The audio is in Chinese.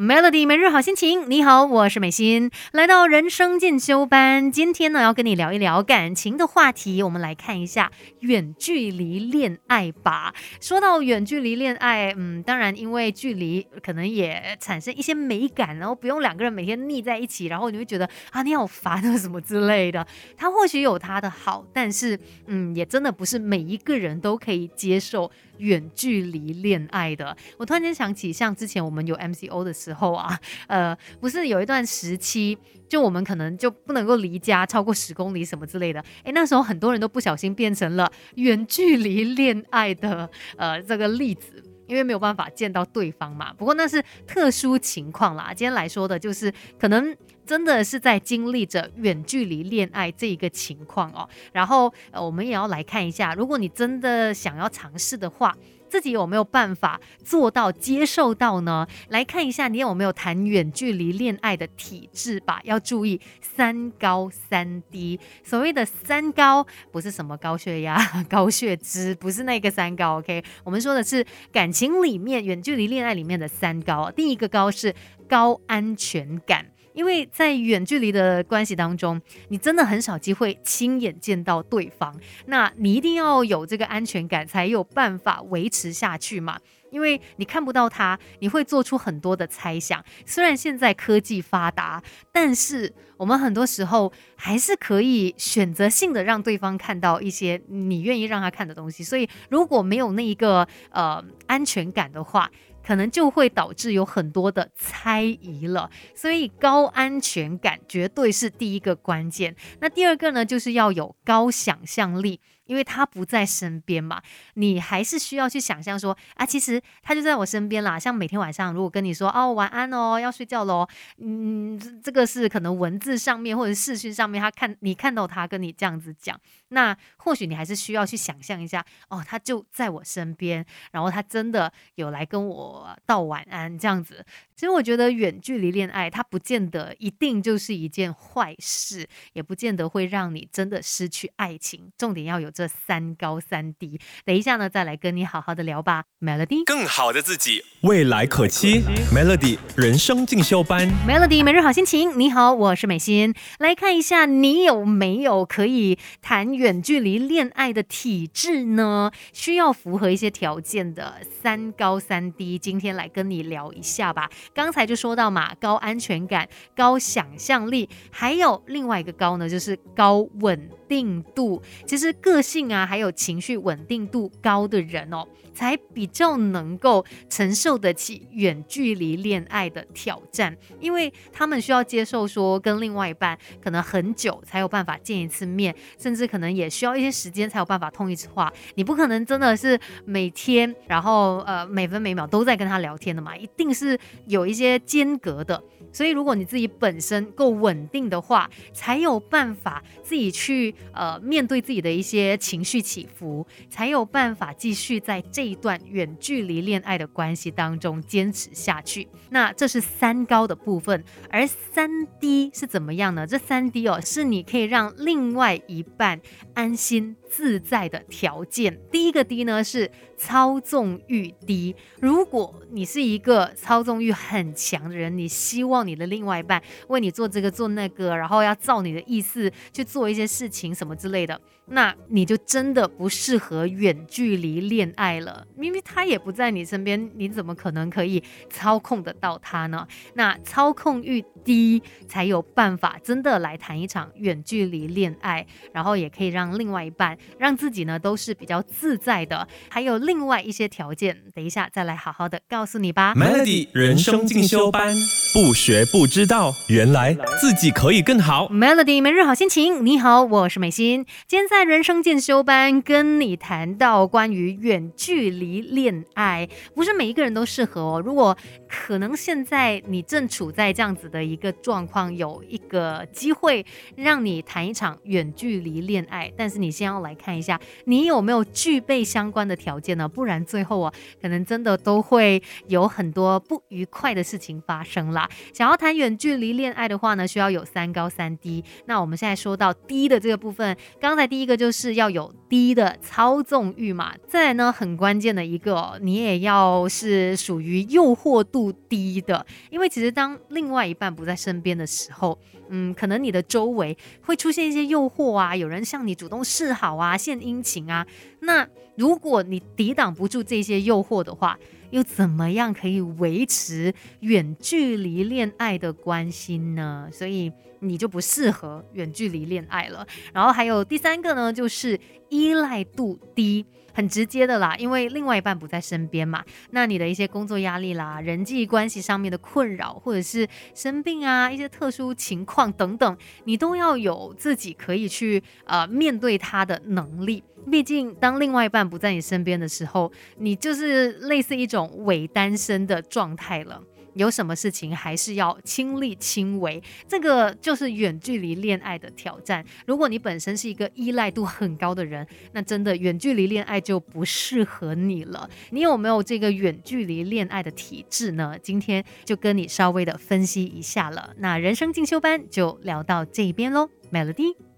Melody 每日好心情，你好，我是美心，来到人生进修班，今天呢要跟你聊一聊感情的话题，我们来看一下远距离恋爱吧。说到远距离恋爱，嗯，当然因为距离可能也产生一些美感，然后不用两个人每天腻在一起，然后你会觉得啊你好烦啊什么之类的。它或许有它的好，但是嗯，也真的不是每一个人都可以接受。远距离恋爱的，我突然间想起，像之前我们有 MCO 的时候时候啊，呃，不是有一段时期，就我们可能就不能够离家超过十公里什么之类的，诶，那时候很多人都不小心变成了远距离恋爱的呃这个例子。因为没有办法见到对方嘛，不过那是特殊情况啦。今天来说的就是可能真的是在经历着远距离恋爱这一个情况哦。然后呃，我们也要来看一下，如果你真的想要尝试的话。自己有没有办法做到接受到呢？来看一下你有没有谈远距离恋爱的体质吧。要注意三高三低。所谓的三高不是什么高血压、高血脂，不是那个三高。OK，我们说的是感情里面远距离恋爱里面的三高。第一个高是高安全感。因为在远距离的关系当中，你真的很少机会亲眼见到对方，那你一定要有这个安全感，才有办法维持下去嘛。因为你看不到他，你会做出很多的猜想。虽然现在科技发达，但是我们很多时候还是可以选择性的让对方看到一些你愿意让他看的东西。所以如果没有那一个呃安全感的话，可能就会导致有很多的猜疑了，所以高安全感绝对是第一个关键。那第二个呢，就是要有高想象力。因为他不在身边嘛，你还是需要去想象说啊，其实他就在我身边啦。像每天晚上如果跟你说哦晚安哦，要睡觉喽，嗯，这个是可能文字上面或者视讯上面，他看你看到他跟你这样子讲，那或许你还是需要去想象一下哦，他就在我身边，然后他真的有来跟我道晚安这样子。其实我觉得远距离恋爱，它不见得一定就是一件坏事，也不见得会让你真的失去爱情。重点要有。这三高三低，等一下呢，再来跟你好好的聊吧。Melody，更好的自己，未来可期。Melody 人生进修班，Melody 每日好心情。你好，我是美心。来看一下，你有没有可以谈远距离恋爱的体质呢？需要符合一些条件的三高三低，今天来跟你聊一下吧。刚才就说到嘛，高安全感、高想象力，还有另外一个高呢，就是高稳定度。其实个性性啊，还有情绪稳定度高的人哦，才比较能够承受得起远距离恋爱的挑战，因为他们需要接受说跟另外一半可能很久才有办法见一次面，甚至可能也需要一些时间才有办法通一次话。你不可能真的是每天，然后呃每分每秒都在跟他聊天的嘛，一定是有一些间隔的。所以如果你自己本身够稳定的话，才有办法自己去呃面对自己的一些。情绪起伏，才有办法继续在这一段远距离恋爱的关系当中坚持下去。那这是三高的部分，而三低是怎么样呢？这三低哦，是你可以让另外一半安心自在的条件。第一个低呢是操纵欲低。如果你是一个操纵欲很强的人，你希望你的另外一半为你做这个做那个，然后要照你的意思去做一些事情什么之类的，那你。就真的不适合远距离恋爱了，明明他也不在你身边，你怎么可能可以操控得到他呢？那操控欲低，才有办法真的来谈一场远距离恋爱，然后也可以让另外一半，让自己呢都是比较自在的。还有另外一些条件，等一下再来好好的告诉你吧。Melody 人生进修班，不学不知道，原来自己可以更好。Melody 每日好心情，你好，我是美心，今天在人生进。修班跟你谈到关于远距离恋爱，不是每一个人都适合哦。如果可能，现在你正处在这样子的一个状况，有一个机会让你谈一场远距离恋爱，但是你先要来看一下，你有没有具备相关的条件呢？不然最后啊，可能真的都会有很多不愉快的事情发生了。想要谈远距离恋爱的话呢，需要有三高三低。那我们现在说到低的这个部分，刚才第一个就是要有低的操纵欲嘛。再来呢，很关键的一个，你也要是属于诱惑度低的，因为其实当另外一半不在身边的时候，嗯，可能你的周围会出现一些诱惑啊，有人向你主动示好啊，献殷勤啊。那如果你抵挡不住这些诱惑的话，又怎么样可以维持远距离恋爱的关系呢？所以你就不适合远距离恋爱了。然后还有第三个呢，就是依赖度低。很直接的啦，因为另外一半不在身边嘛，那你的一些工作压力啦、人际关系上面的困扰，或者是生病啊、一些特殊情况等等，你都要有自己可以去呃面对他的能力。毕竟当另外一半不在你身边的时候，你就是类似一种伪单身的状态了。有什么事情还是要亲力亲为，这个就是远距离恋爱的挑战。如果你本身是一个依赖度很高的人，那真的远距离恋爱就不适合你了。你有没有这个远距离恋爱的体质呢？今天就跟你稍微的分析一下了。那人生进修班就聊到这边喽，Melody。